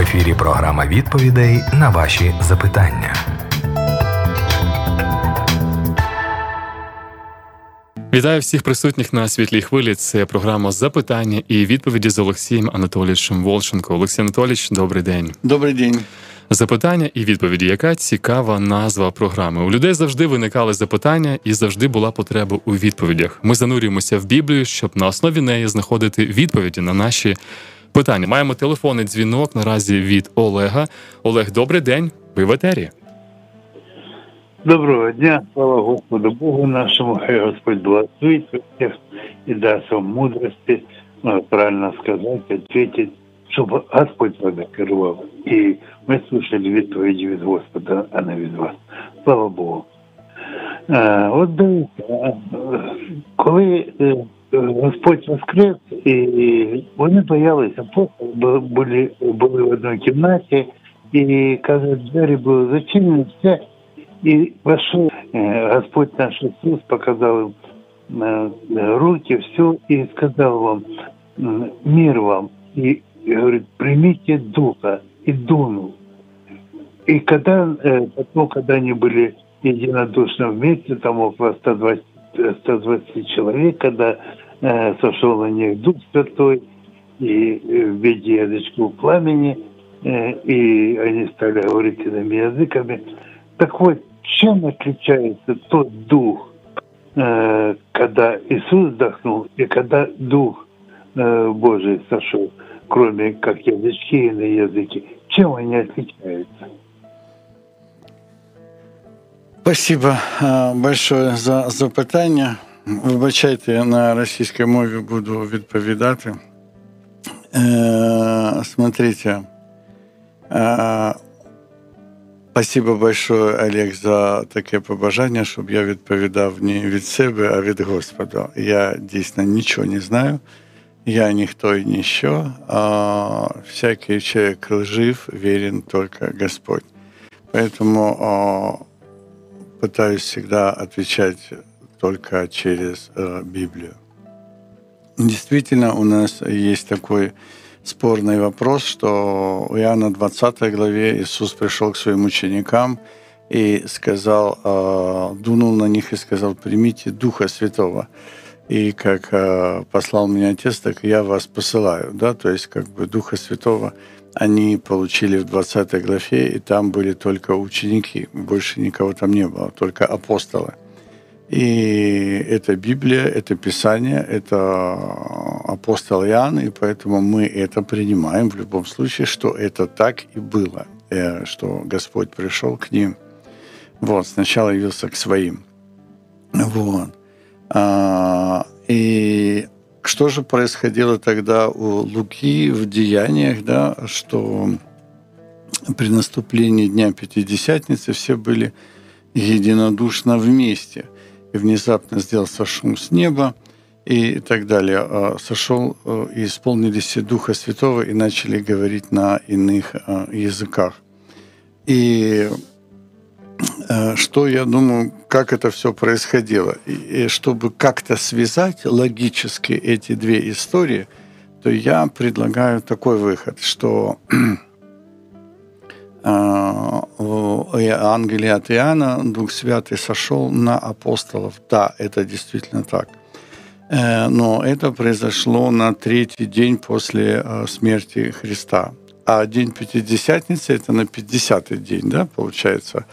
ефірі програма відповідей на ваші запитання. Вітаю всіх присутніх на світлій хвилі. Це програма запитання і відповіді з Олексієм Анатолійовичем Волченко. Олексій Анатолійович, добрий день. Добрий день. Запитання і відповіді. Яка цікава назва програми? У людей завжди виникали запитання і завжди була потреба у відповідях. Ми занурюємося в Біблію, щоб на основі неї знаходити відповіді на наші питання. Маємо телефонний дзвінок наразі від Олега. Олег, добрий день. Ви в етері. Доброго дня, слава Господу Богу нашему, хай Господь благословит всех и даст вам мудрости, ну, правильно сказать, ответить, чтобы Господь вас керував. І ми слушали відповіді від Господа, а не від вас. Слава Богу. А, от дивіться, коли е, Господь воскрес, і вони боялися, апостоли були, були в одній кімнаті, і каже, двері були зачинені, все. И вошел Господь наш Иисус, показал им руки, все, и сказал вам, мир вам. И говорит, примите Духа. И дунул. И когда, потом, когда они были единодушно вместе, там около 120, 120 человек, когда сошел на них Дух Святой, и в виде язычков пламени, и они стали говорить иными языками. Так вот, чем отличается тот дух, когда Иисус вдохнул и когда дух Божий сошел, кроме как язычки и на языки? Чем они отличаются? Спасибо большое за запитання. Вибачайте, я на російській мові буду відповідати. Смотрите, Спасибо большое, Олег, за таке побажання, щоб я відповідав не від себе, а від Господа. Я дійсно нічого не знаю. Я ніхто і ніщо. А всякий человек жив, верен только Господь. Поэтому а, пытаюсь всегда отвечать только через а, Библию. Действительно, у нас есть такой спорный вопрос, что в Иоанна 20 главе Иисус пришел к своим ученикам и сказал, а, дунул на них и сказал, примите Духа Святого. И как а, послал меня Отец, так я вас посылаю. Да? То есть как бы Духа Святого они получили в 20 главе, и там были только ученики, больше никого там не было, только апостолы. И это Библия, это Писание, это апостол Иоанн, и поэтому мы это принимаем в любом случае, что это так и было, э, что Господь пришел к ним. Вот, сначала явился к своим. Вот. А, и что же происходило тогда у Луки в деяниях, да, что при наступлении Дня Пятидесятницы все были единодушно вместе – и внезапно сделался шум с неба и так далее. А, сошел э, и исполнились Духа Святого и начали говорить на иных э, языках. И э, что я думаю, как это все происходило. И чтобы как-то связать логически эти две истории, то я предлагаю такой выход, что Евангелие от Иоанна, Дух Святый сошел на апостолов. Да, это действительно так. Э, но это произошло на третий день после э, смерти Христа. А день Пятидесятницы – это на 50-й день, да, получается.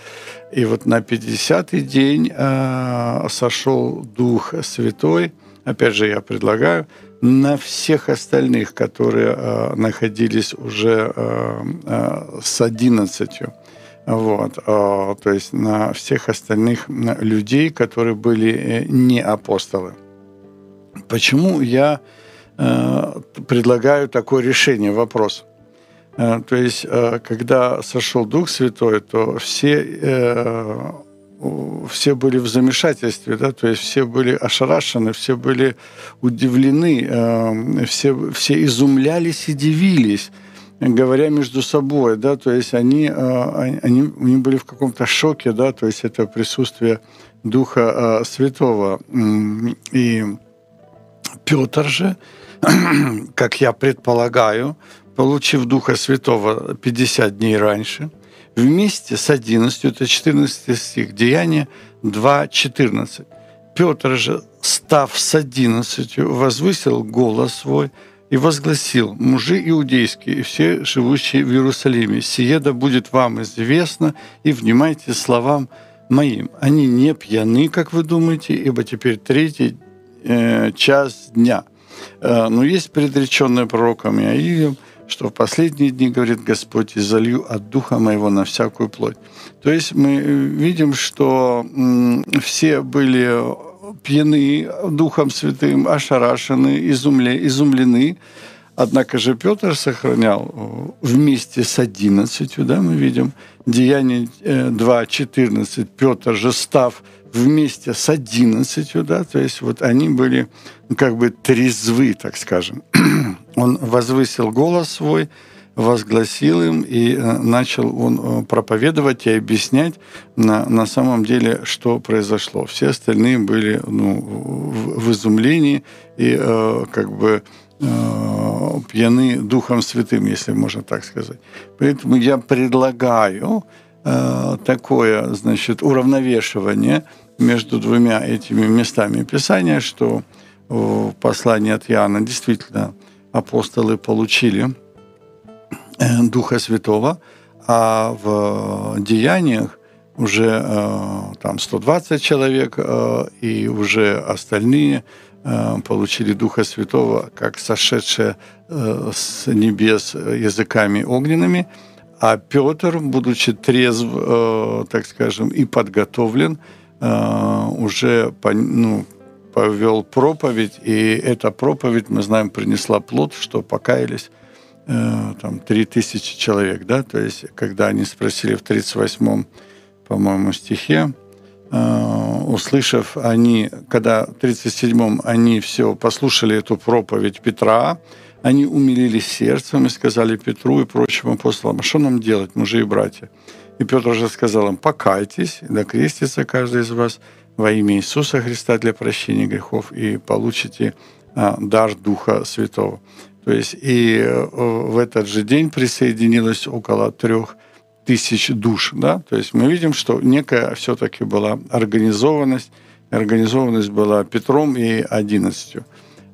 И вот на 50-й день э, сошел Дух Святой. Опять же, я предлагаю – на всех остальных, которые э, находились уже э, э, с 11. Вот, э, то есть на всех остальных людей, которые были э, не апостолы. Почему я э, предлагаю такое решение, вопрос? Э, то есть, э, когда сошел Дух Святой, то все все были в замешательстве, да, то есть все были ошарашены, все были удивлены, э, все, все изумлялись и дивились, говоря между собой, да, то есть они, э, они, они были в каком-то шоке, да, то есть это присутствие Духа э, Святого. И Петр же, как я предполагаю, получив Духа Святого 50 дней раньше, вместе с 11, это 14 стих, Деяния 2.14. Петр же, став с 11, возвысил голос свой и возгласил, мужи иудейские и все живущие в Иерусалиме, сие да будет вам известно, и внимайте словам моим. Они не пьяны, как вы думаете, ибо теперь третий э, час дня. Э, но есть предреченное пророком Иаилем, что в последние дни, говорит Господь, и залью от Духа Моего на всякую плоть. То есть мы видим, что все были пьяны Духом Святым, ошарашены, изумлены. Однако же Петр сохранял э, вместе с одиннадцатью, да, мы видим, Деяние 2.14, Петр же став вместе с одиннадцатью, да, то есть вот они были ну, как бы трезвы, так скажем. Он возвысил голос свой, возгласил им, и э, начал он э, проповедовать и объяснять на, на самом деле, что произошло. Все остальные были ну, в, в изумлении и э, как бы э, пьяны Духом Святым, если можно так сказать. Поэтому я предлагаю э, такое, значит, уравновешивание между двумя этими местами Писания, что в послании от Иоанна действительно апостолы получили Э, Духа Святого, а в деяниях уже э, там 120 человек, э, и уже остальные получили Духа Святого, как сошедшие с небес языками огненными, а Петр, будучи трезв, так скажем, и подготовлен, уже ну, повел проповедь, и эта проповедь, мы знаем, принесла плод, что покаялись Э, там, 3000 человек, да, то есть, когда они спросили в 38-м, по-моему, стихе, э, услышав, они, когда в 37-м они все послушали эту проповедь Петра, они умилились сердцем и сказали Петру и прочим апостолам, а что нам делать, мужи и братья? И Петр же сказал им, покайтесь, да крестится каждый из вас во имя Иисуса Христа для прощения грехов и получите а, дар Духа Святого. То есть и э, в этот же день присоединилось около трех тысяч душ. Да? То есть мы видим, что некая все-таки была организованность. Организованность была Петром и одиннадцатью.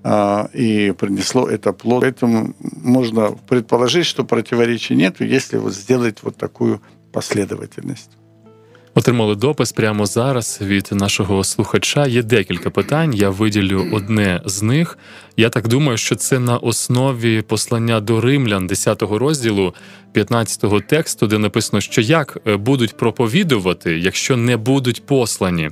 А, и принесло это плод. Поэтому можно предположить, что противоречий нет, если вот сделать вот такую последовательность. Отримали допис прямо зараз від нашого слухача. Є декілька питань. Я виділю одне з них. Я так думаю, що це на основі послання до римлян, 10 розділу, 15 тексту, де написано, що як е, будуть проповідувати, якщо не будуть послані.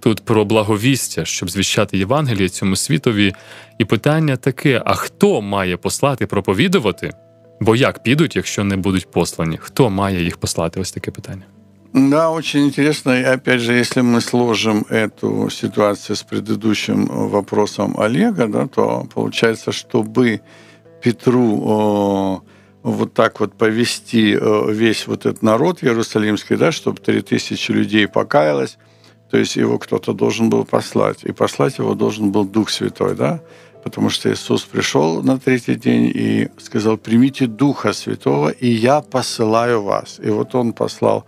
Тут про благовістя, щоб звіщати Євангеліє цьому світові. І питання таке: а хто має послати проповідувати? Бо як підуть, якщо не будуть послані? Хто має їх послати? Ось таке питання. Да, очень интересно. И опять же, если мы сложим эту ситуацию с предыдущим вопросом Олега, да, то получается, чтобы Петру о, вот так вот повести весь вот этот народ Иерусалимский, да, чтобы 3000 людей покаялось, то есть его кто-то должен был послать. И послать его должен был Дух Святой, да, Потому что Иисус пришел на третий день и сказал, примите Духа Святого, и я посылаю вас. И вот он послал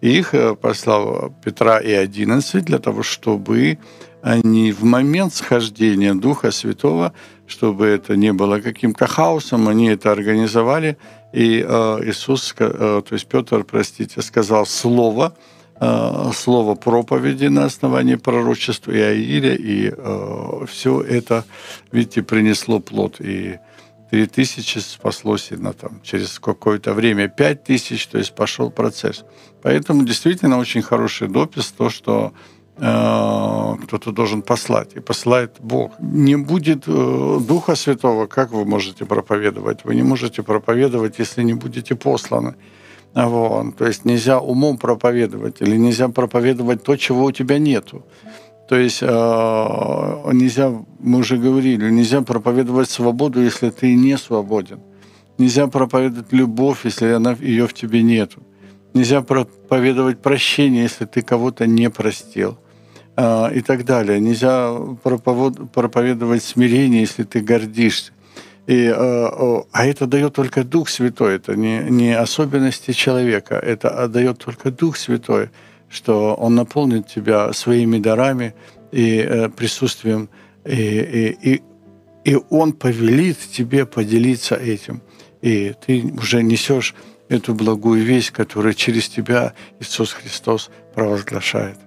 их э, послал Петра и 11 для того, чтобы они в момент схождения Духа Святого, чтобы это не было каким-то хаосом, они это организовали. И э, Иисус, э, то есть Петр, простите, сказал слово, слово проповеди на основании пророчества Иаиля, и все это, видите, принесло плод. И три тысячи спаслось на там, через какое-то время пять тысяч, то есть пошел процесс. Поэтому действительно очень хороший допис, то, что э, кто-то должен послать, и посылает Бог. Не будет э, Духа Святого, как вы можете проповедовать? Вы не можете проповедовать, если не будете посланы. Вот. То есть нельзя умом проповедовать, или нельзя проповедовать то, чего у тебя нету. То есть э, нельзя, мы уже говорили, нельзя проповедовать свободу, если ты не свободен. Нельзя проповедовать любовь, если она, ее в тебе нету. Нельзя проповедовать прощение, если ты кого-то не простил. Э, и так далее. Нельзя проповедовать смирение, если ты гордишься. И, а это дает только Дух Святой, это не, не особенности человека, это дает только Дух Святой, что Он наполнит тебя своими дарами и присутствием, и, и, и, и Он повелит тебе поделиться этим. И ты уже несешь эту благую весть, которую через тебя Иисус Христос провозглашает.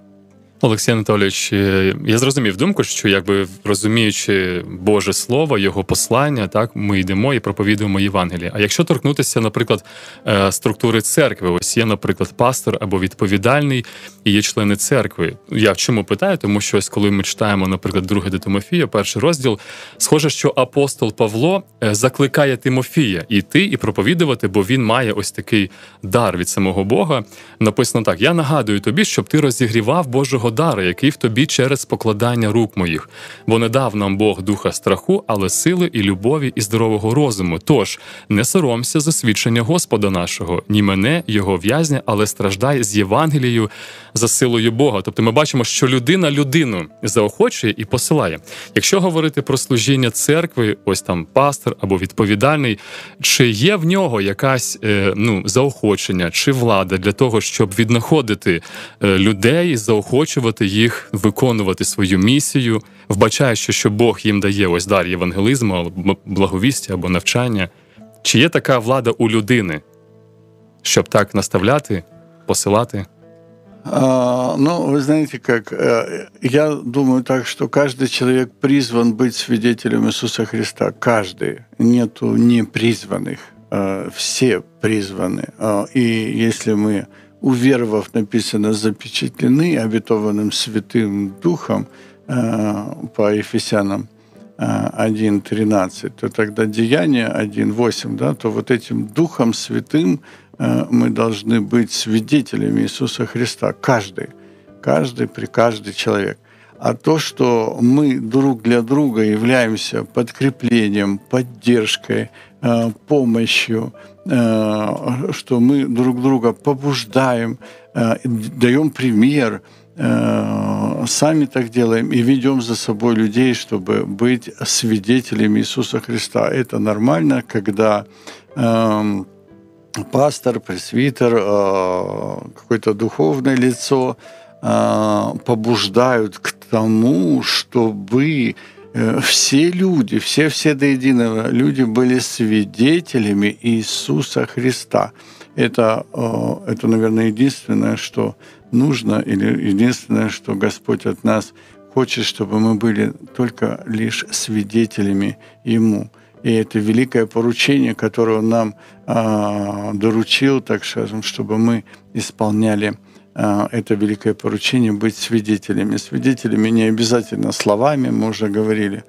Олексій Анатолійович, е, я зрозумів думку, що якби розуміючи Боже Слово, його послання, так ми йдемо і проповідуємо Євангеліє. А якщо торкнутися, наприклад, е, структури церкви, ось є, наприклад, пастор або відповідальний і є члени церкви. Я в чому питаю? Тому що ось коли ми читаємо, наприклад, друге до Тимофія, перший розділ, схоже, що апостол Павло е, закликає Тимофія йти і проповідувати, бо він має ось такий дар від самого Бога. Написано так: я нагадую тобі, щоб ти розігрівав Божого дара, який в тобі через покладання рук моїх, бо не дав нам Бог духа страху, але сили і любові, і здорового розуму. Тож не соромся засвідчення Господа нашого, ні мене, його в'язня, але страждай з Євангелією за силою Бога. Тобто, ми бачимо, що людина людину заохочує і посилає. Якщо говорити про служіння церкви, ось там пастор або відповідальний, чи є в нього якась е, ну заохочення чи влада для того, щоб віднаходити е, людей, заохочувати їх виконувати свою місію, вбачаючи, що Бог їм дає ось дар євангелізму, або благовістя або навчання, чи є така влада у людини, щоб так наставляти, посилати? А, ну, вы знаете как, э, я думаю так, что каждый человек призван быть свидетелем Иисуса Христа. Каждый. Нету непризванных. Э, все призваны. А, и если мы, уверовав, написано, запечатлены обетованным Святым Духом э, по Ефесянам 1.13, то тогда Деяние 1.8, да, то вот этим Духом Святым – Э, мы должны быть свидетелями Иисуса Христа. Каждый. Каждый при каждый человек. А то, что мы друг для друга являемся подкреплением, поддержкой, э, помощью, э, что мы друг друга побуждаем, даем пример, сами так делаем и ведем за собой людей, чтобы быть свидетелями Иисуса Христа. Это нормально, когда эм, пастор, пресвитер, э, какое-то духовное лицо э, побуждают к тому, чтобы э, все люди, все-все до единого люди были свидетелями Иисуса Христа. Это, это, наверное, единственное, что нужно, или единственное, что Господь от нас хочет, чтобы мы были только лишь свидетелями Ему. И это великое поручение, которое Он нам э, доручил, так скажем, чтобы мы исполняли э, это великое поручение, быть свидетелями. Свидетелями не обязательно словами, мы уже говорили.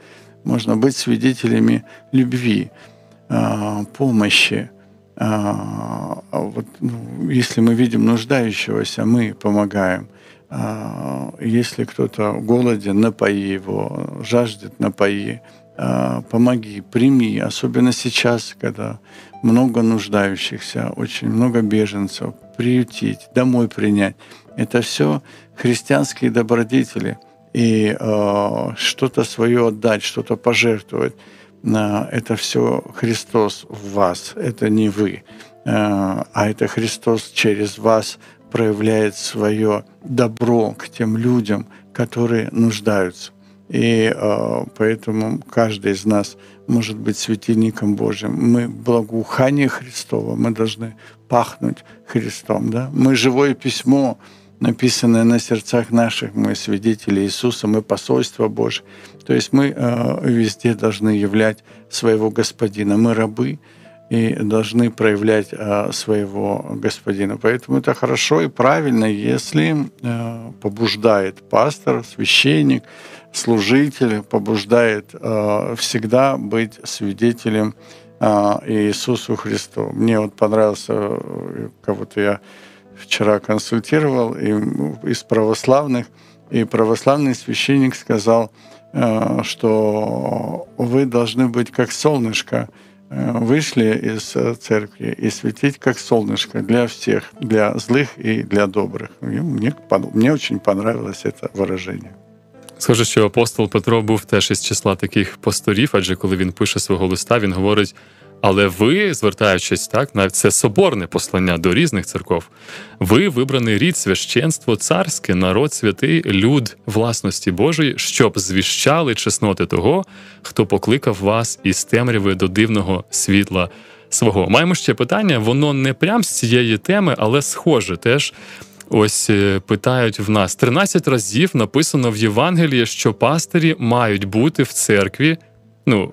Можно быть свидетелями любви, э, помощи. Э, вот, ну, если мы видим нуждающегося, мы помогаем. Если кто-то голоден, напои его, жаждет, напои а, помоги, прими, особенно сейчас, когда много нуждающихся, очень много беженцев, приютить, домой принять. Это все христианские добродетели. И э, что-то свое отдать, что-то пожертвовать, э, это все Христос в вас, это не вы. Э, а это Христос через вас проявляет свое добро к тем людям, которые нуждаются. И э, поэтому каждый из нас может быть светильником Божьим. Мы благоухание Христово, мы должны пахнуть Христом. Да? Мы живое письмо, написанное на сердцах наших, мы свидетели Иисуса, мы посольство Божье. То есть мы э, везде должны являть своего Господина. Мы рабы и должны проявлять э, своего Господина. Поэтому это хорошо и правильно, если э, побуждает пастор, священник, служитель побуждает э, всегда быть свидетелем э, Иисусу Христу. Мне вот понравился, э, кого-то я вчера консультировал и, из православных, и православный священник сказал, э, что вы должны быть как солнышко, вышли из церкви и светить как солнышко для всех, для злых и для добрых. И мне, мне очень понравилось это выражение. Схоже, що апостол Петро був теж із числа таких пасторів, адже коли він пише свого листа, він говорить: але ви, звертаючись так, навіть це соборне послання до різних церков, ви вибраний рід, священство царське, народ святий, люд власності Божої, щоб звіщали чесноти того, хто покликав вас із темряви до дивного світла свого. Маємо ще питання, воно не прям з цієї теми, але схоже теж. Ось е, питають в нас 13 разів написано в Євангелії, що пастирі мають бути в церкві. Ну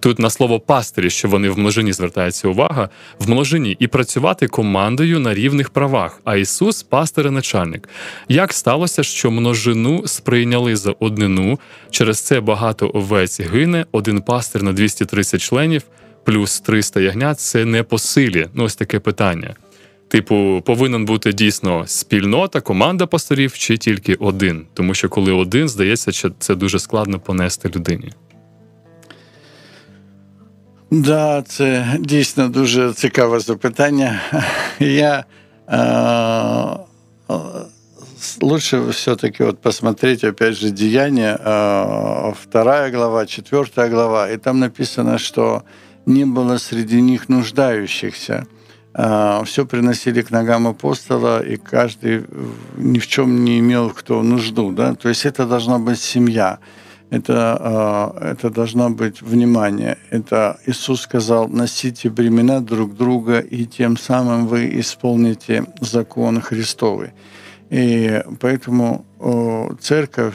тут на слово пастирі, що вони в множині звертається увага, в множині і працювати командою на рівних правах. А Ісус пастир начальник. Як сталося, що множину сприйняли за однину? Через це багато овець гине, один пастир на 230 членів, плюс 300 ягнят це не по силі. Ну ось таке питання. Типу, повинен бути дійсно спільнота, команда пасторів чи тільки один, тому що коли один, здається, що це дуже складно понести людині. Да, це дійсно дуже цікаве запитання. Я э, лучше все-таки вот посмотреть, опять же, Деяния, э, вторая глава, четвертая глава, и там написано, что не было среди них нуждающихся. Э, все приносили к ногам апостола, и каждый ни в чем не имел кто нужду. Да? То есть это должна быть семья это, а, это должно быть внимание. Это Иисус сказал, носите бремена друг друга, и тем самым вы исполните закон Христовый. И поэтому церковь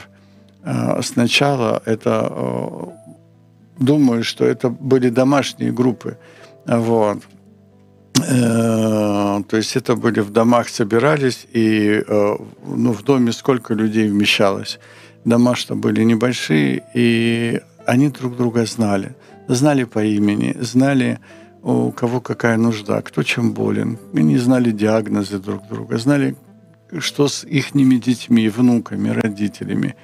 а, сначала это, думаю, что это были домашние группы. Вот. Э, то есть это были в домах собирались, и э, ну, в доме сколько людей вмещалось дома, что были небольшие, и они друг друга знали. Знали по имени, знали, у кого какая нужда, кто чем болен. Они знали диагнозы друг друга, знали, что с их детьми, внуками, родителями.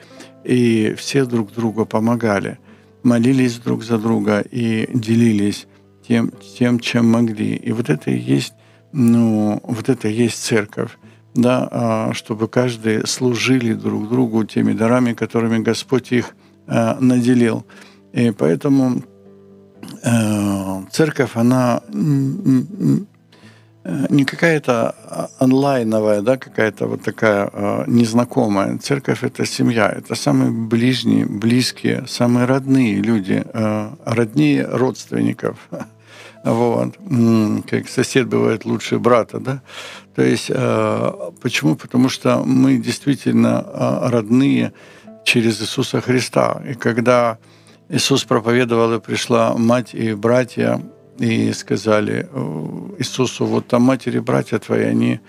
И все друг другу помогали, молились друг за друга и делились тем, тем чем могли. И вот это и есть, ну, вот это и есть церковь да, а, чтобы каждый служили друг другу теми дарами, которыми Господь их а, наделил. И поэтому э, церковь, она не какая-то онлайновая, да, какая-то вот такая э, незнакомая. Церковь — это семья, это самые ближние, близкие, самые родные люди, э, роднее родственников. Вот. Как сосед бывает лучше брата, да? То есть э, почему? Потому что мы действительно э, родные через Иисуса Христа. И когда Иисус проповедовал, и пришла мать и братья, и сказали Иисусу, вот там матери и братья твои, они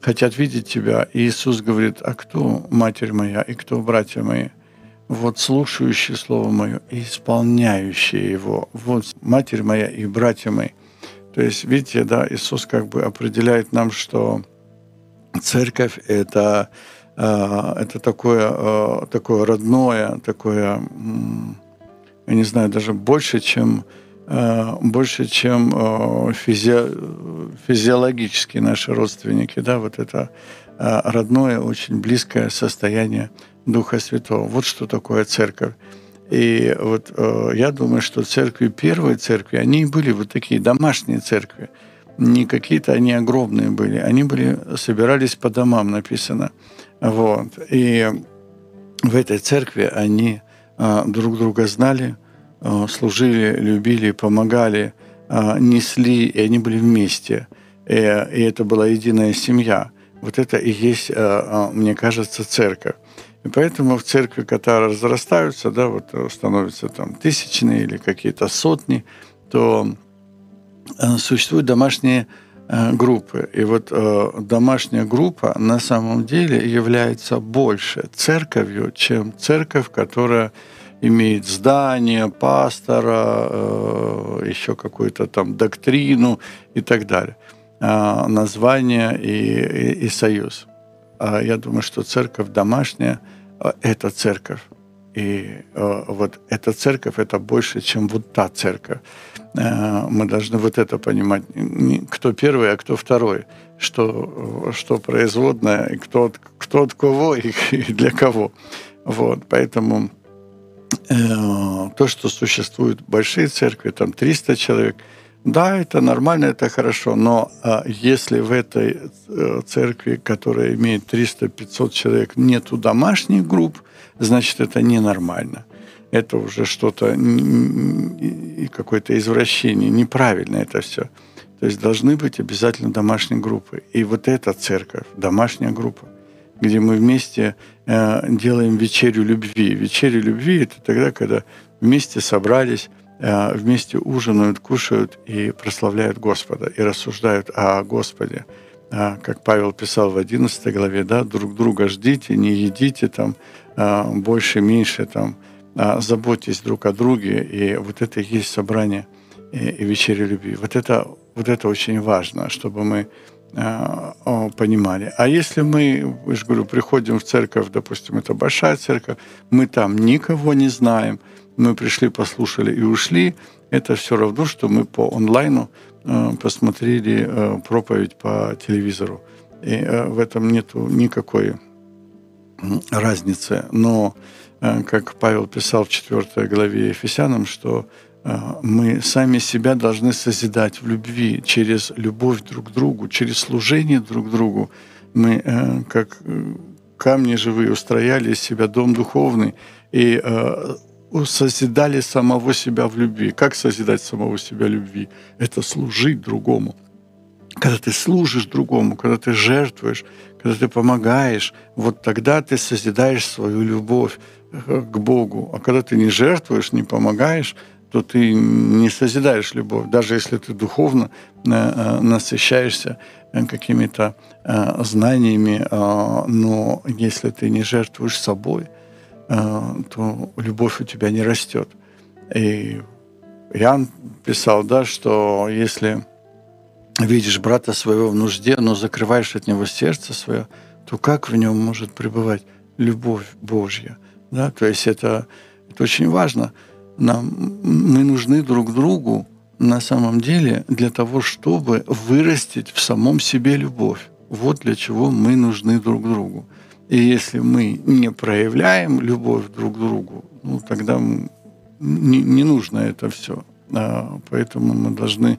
хотят видеть тебя. И Иисус говорит, а кто матерь моя и кто братья мои? Вот слушающие Слово Мое и исполняющие его. Вот матерь моя и братья мои. То есть, видите, да, Иисус как бы определяет нам, что церковь — это, э, это такое, э, такое родное, такое, я не знаю, даже больше, чем э, больше, чем физи... физиологические наши родственники, да, вот это родное, очень близкое состояние Духа Святого. Вот что такое церковь. И вот э, я думаю, что церкви, первой церкви, они были вот такие домашние церкви. Не какие-то они огромные были. Они были, собирались по домам, написано. Вот. И в этой церкви они э, друг друга знали, э, служили, любили, помогали, э, несли, и они были вместе. И, и это была единая семья. Вот это и есть, э, э, мне кажется, церковь. И поэтому в церкви, когда разрастаются, да, вот э, становятся там тысячные или какие-то сотни, то э, существуют домашние э, группы. И вот домашняя группа на самом деле является больше церковью, чем церковь, которая имеет здание, пастора, еще какую-то там доктрину и так далее, название и, и, и союз. А я думаю, что церковь домашняя а, – это церковь. И а, вот эта церковь – это больше, чем вот та церковь. Мы должны вот это понимать. Кто первый, а кто второй. Что, что производное, кто, кто от кого и, и для кого. Вот, поэтому э, то, что существуют большие церкви, там 300 человек, да, это нормально, это хорошо, но э, если в этой э, церкви, которая имеет 300-500 человек, нету домашних групп, значит, это ненормально. Это уже что-то, какое-то извращение, неправильно это все. То есть должны быть обязательно домашние группы. И вот эта церковь, домашняя группа, где мы вместе э, делаем вечерю любви. Вечерю любви – это тогда, когда вместе собрались, вместе ужинают, кушают и прославляют Господа, и рассуждают о Господе. Э, как Павел писал в 11 главе, да, друг друга ждите, не едите там э, больше, меньше, там, э, заботьтесь друг о друге. И вот это и есть собрание и, вечеря любви. Вот это, вот это очень важно, чтобы мы Э, понимали. А если мы, я же говорю, приходим в церковь, допустим, это большая церковь, мы там никого не знаем, мы пришли, послушали и ушли, это все равно, что мы по онлайну э, посмотрели э, проповедь по телевизору. И в этом нет никакой разницы. Но, как Павел писал в 4 главе Ефесянам, что Э, мы сами себя должны созидать в любви, через любовь друг к другу, через служение друг другу. Мы, э, как э, камни живые, устрояли из себя дом духовный и созидали самого себя в любви. Как созидать самого себя любви? Это служить другому. Когда ты служишь другому, когда ты жертвуешь, когда ты помогаешь, вот тогда ты созидаешь свою любовь к Богу. А когда ты не жертвуешь, не помогаешь, то ты не созидаешь любовь, даже если ты духовно э, э, насыщаешься э, какими-то знаниями, но если ты не жертвуешь собой, то любовь у тебя не растет. И Иоанн писал, да, что если видишь брата своего в нужде, но закрываешь от него сердце свое, то как в нем может пребывать любовь Божья? Да? То есть это, это очень важно – нам, мы нужны друг другу на самом деле для того, чтобы вырастить в самом себе любовь. Вот для чего мы нужны друг другу. И если мы не проявляем любовь друг к другу, ну, тогда не, не нужно это все. А, поэтому мы должны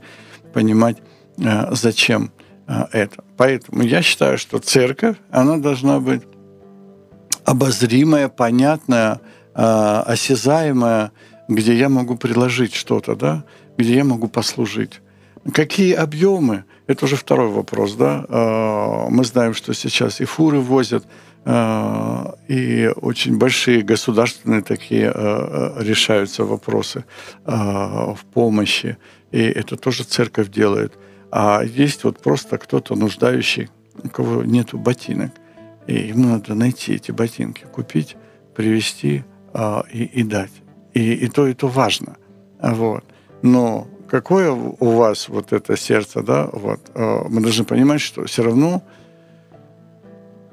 понимать, а, зачем а, это. Поэтому я считаю, что церковь, она должна быть обозримая, понятная, осязаемая, где я могу приложить что-то, да, где я могу послужить. Какие объемы? Это уже второй вопрос, да. Мы знаем, что сейчас и фуры возят, и очень большие государственные такие а, решаются вопросы в помощи. И это тоже церковь делает. А есть вот просто кто-то нуждающий, у кого нету ботинок. И ему надо найти эти ботинки, купить, привезти и, и дать и, и то, и то важно. Вот. Но какое у вас вот это сердце, да, вот, э, мы должны понимать, что все равно э,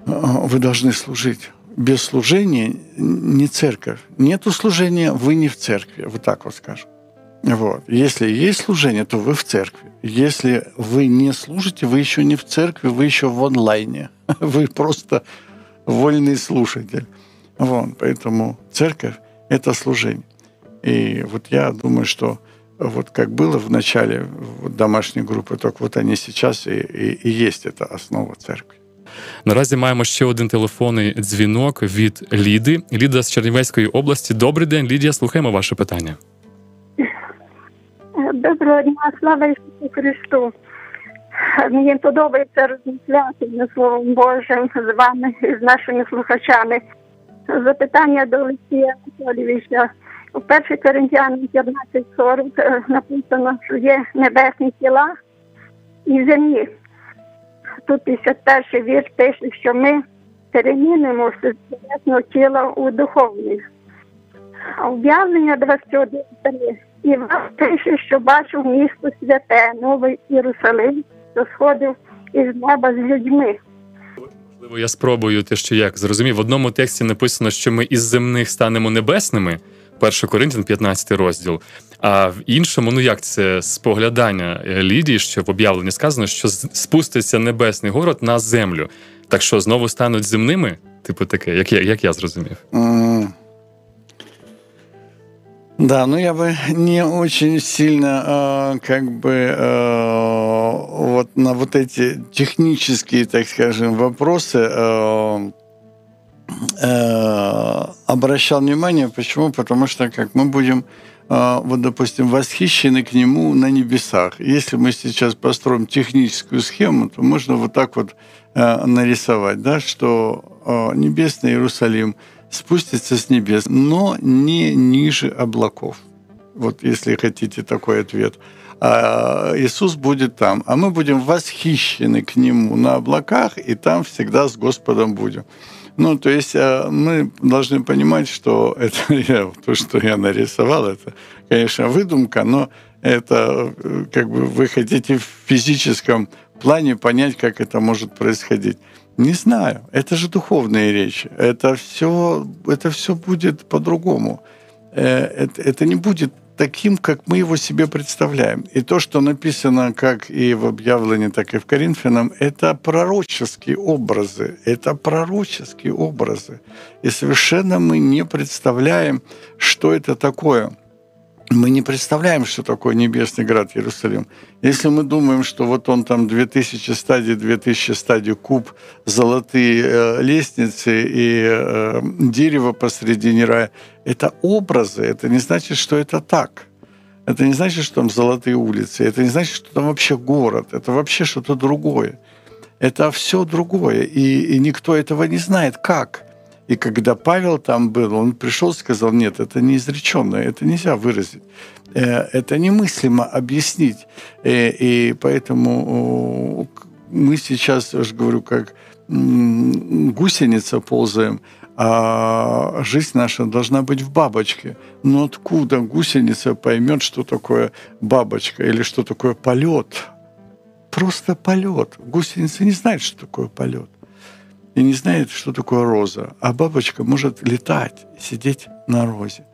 вы должны служить. Без служения не церковь. Нету служения, вы не в церкви. Вот так вот скажем. Вот. Если есть служение, то вы в церкви. Если вы не служите, вы еще не в церкви, вы еще в онлайне. Вы просто вольный слушатель. Вот. Поэтому церковь – это служение. И вот я думаю, что вот как было в начале вот домашней группы, так вот они сейчас и, и, і є ця основа церкви. Наразі маємо ще один телефонний дзвінок від Ліди. Ліда з Чернівецької області. Добрий день, Лідія. Слухаємо ваше питання. Доброго дня, слава Ісусу Христу. Мені подобається розмовляти на Словом Божим з вами і з нашими слухачами. Запитання до Олексія Анатолійовича. У 1 Коринтянам 15.40 е, написано, що є небесні тіла і землі. Тут 51 вірш пише, що ми перемінимо з небесного тіла у духовних. А об'явлення 21.3 і вам пише, що бачив місто святе, Новий Єрусалим, що сходив із неба з людьми. Можливо, я спробую те, що як зрозумів. В одному тексті написано, що ми із земних станемо небесними. 1 Коринтян, 15 розділ. А в іншому, ну як це споглядання Лідії, що в об'явленні сказано, що спуститься небесний город на землю. Так що знову стануть земними? Типу таке, як я, як я зрозумів. Да, но я бы не очень сильно э, как бы э, вот на вот эти технические, так скажем, вопросы э, э, обращал внимание. Почему? Потому что как мы будем э, вот, допустим, восхищены к нему на небесах. Если мы сейчас построим техническую схему, то можно вот так вот э, нарисовать, да, что небесный Иерусалим – спустится с небес, но не ниже облаков. Вот если хотите такой ответ. А Иисус будет там, а мы будем восхищены к Нему на облаках, и там всегда с Господом будем. Ну, то есть а, мы должны понимать, что это я, то, что я нарисовал, это, конечно, выдумка, но это как бы вы хотите в физическом плане понять, как это может происходить. Не знаю. Это же духовные речи. Это все, это все будет по-другому. Э, это, это не будет таким, как мы его себе представляем. И то, что написано как и в объявлении, так и в Коринфянам, это пророческие образы. Это пророческие образы. И совершенно мы не представляем, что это такое – мы не представляем, что такое небесный град Иерусалим. Если мы думаем, что вот он там 2000 стадий, 2000 стадий куб, золотые э, лестницы и э, дерево посредине рая, это образы, это не значит, что это так. Это не значит, что там золотые улицы, это не значит, что там вообще город, это вообще что-то другое. Это все другое, и, и никто этого не знает, как – и когда Павел там был, он пришел и сказал, нет, это не изреченное, это нельзя выразить. Э, это немыслимо объяснить. Э, и поэтому мы сейчас, я же говорю, как гусеница ползаем, а жизнь наша должна быть в бабочке. Но откуда гусеница поймет, что такое бабочка или что такое полет? Просто полет. Гусеница не знает, что такое полет и не знает, что такое роза. А бабочка может летать, сидеть на розе.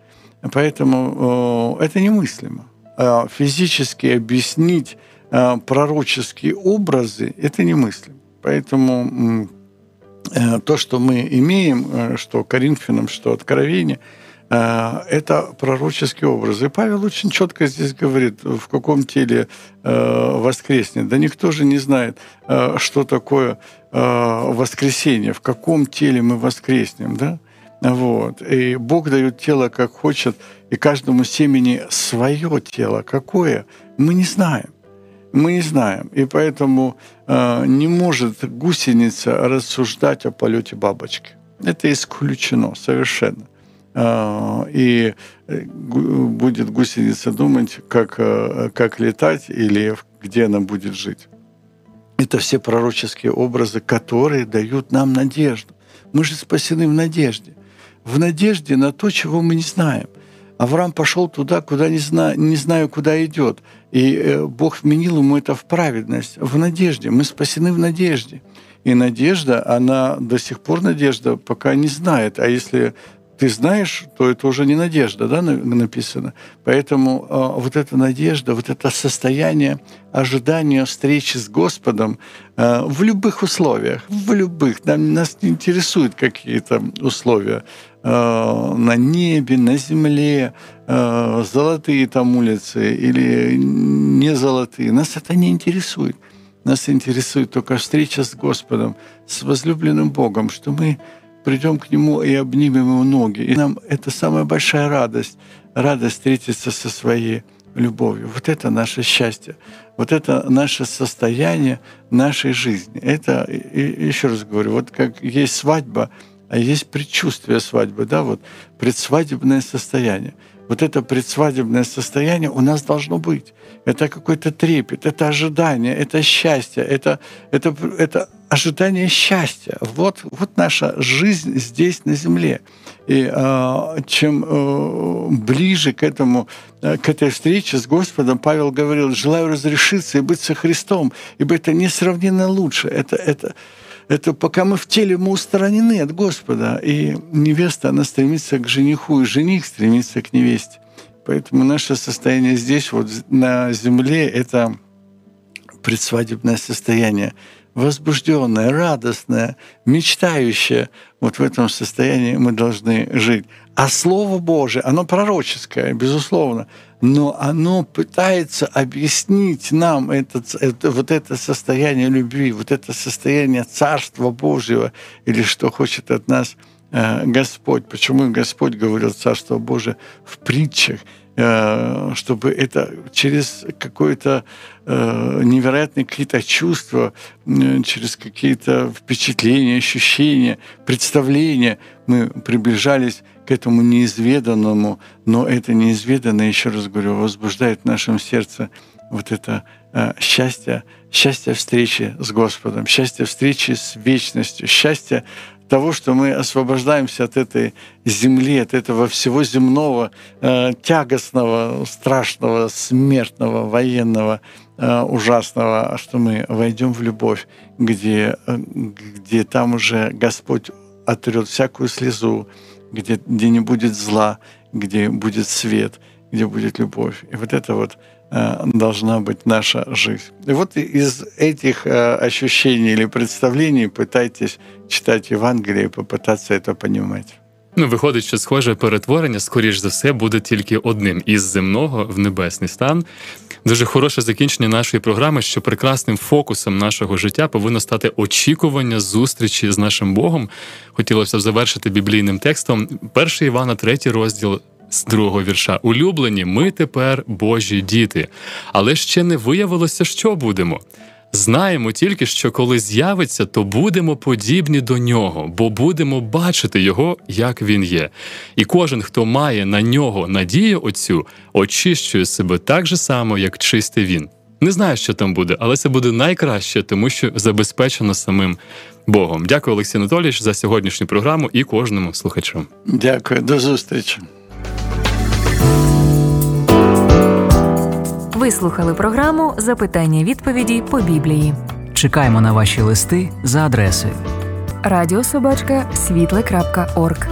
Поэтому э, это немыслимо. Э, физически объяснить э, пророческие образы – это немыслимо. Поэтому э, то, что мы имеем, что Коринфянам, что Откровение – это пророческие образы. И Павел очень четко здесь говорит, в каком теле э, воскреснет. Да никто же не знает, э, что такое воскресение, в каком теле мы воскреснем, да? Вот. И Бог дает тело, как хочет, и каждому семени свое тело. Какое? Мы не знаем. Мы не знаем. И поэтому э, не может гусеница рассуждать о полете бабочки. Это исключено совершенно. А, и э, будет гусеница думать, как, э, как летать или где она будет жить. Это все пророческие образы, которые дают нам надежду. Мы же спасены в надежде. В надежде на то, чего мы не знаем. Авраам пошел туда, куда не знаю, не знаю, куда идет. И э, Бог вменил ему это в праведность, в надежде. Мы спасены в надежде. И надежда, она до сих пор надежда пока не знает. А если ты знаешь, то это уже не надежда, да, написано. Поэтому э, вот эта надежда, вот это состояние ожидания встречи с Господом э, в любых условиях, в любых, нам, нас не интересуют какие-то условия э, на небе, на земле, э, золотые там улицы или не золотые. Нас это не интересует. Нас интересует только встреча с Господом, с возлюбленным Богом, что мы придем к Нему и обнимем Ему ноги. И нам это самая большая радость, радость встретиться со своей любовью. Вот это наше счастье, вот это наше состояние нашей жизни. Это, и, еще раз говорю, вот как есть свадьба, а есть предчувствие свадьбы, да, вот предсвадебное состояние. Вот это предсвадебное состояние у нас должно быть. Это какой-то трепет, это ожидание, это счастье, это, это, это ожидание счастья. Вот, вот наша жизнь здесь на земле. И э, чем э, ближе к этому, э, к этой встрече с Господом, Павел говорил, желаю разрешиться и быть со Христом, ибо это несравненно лучше. Это, это, это пока мы в теле, мы устранены от Господа. И невеста, она стремится к жениху, и жених стремится к невесте. Поэтому наше состояние здесь, вот на земле, это предсвадебное состояние возбужденное, радостное, мечтающее. Вот в этом состоянии мы должны жить. А Слово Божие, оно пророческое, безусловно, но оно пытается объяснить нам этот, это, вот это состояние любви, вот это состояние Царства Божьего, или что хочет от нас э, Господь. Почему Господь говорил Царство Божие в притчах? Э, чтобы это через какое-то э, невероятные какие-то чувства, через какие-то впечатления, ощущения, представления мы приближались к этому неизведанному, но это неизведанное, еще раз говорю, возбуждает в нашем сердце вот это э, счастье, счастье встречи с Господом, счастье встречи с вечностью, счастье того, что мы освобождаемся от этой земли, от этого всего земного, э, тягостного, страшного, смертного, военного, э, ужасного, что мы войдем в любовь, где, э, где там уже Господь отрет всякую слезу, где, где не будет зла, где будет свет, где будет любовь. И вот это вот должна быть наша жизнь. И вот из этих э, ощущений или представлений пытайтесь читать Евангелие и попытаться это понимать. Ну, виходить, що схоже перетворення, скоріш за все, буде тільки одним із земного в небесний стан. Дуже хороше закінчення нашої програми, що прекрасним фокусом нашого життя повинно стати очікування зустрічі з нашим Богом. Хотілося б завершити біблійним текстом. Перший Івана, третій розділ, з другого вірша. Улюблені, ми тепер Божі діти, але ще не виявилося, що будемо. Знаємо тільки, що коли з'явиться, то будемо подібні до нього, бо будемо бачити його, як він є. І кожен, хто має на нього надію оцю, очищує себе так же само, як чистий він. Не знаю, що там буде, але це буде найкраще, тому що забезпечено самим Богом. Дякую, Олексій Анатолійович, за сьогоднішню програму і кожному слухачу. Дякую, до зустрічі. Ви слухали програму Запитання відповіді по біблії. Чекаємо на ваші листи за адресою Радіособачка світле.орг.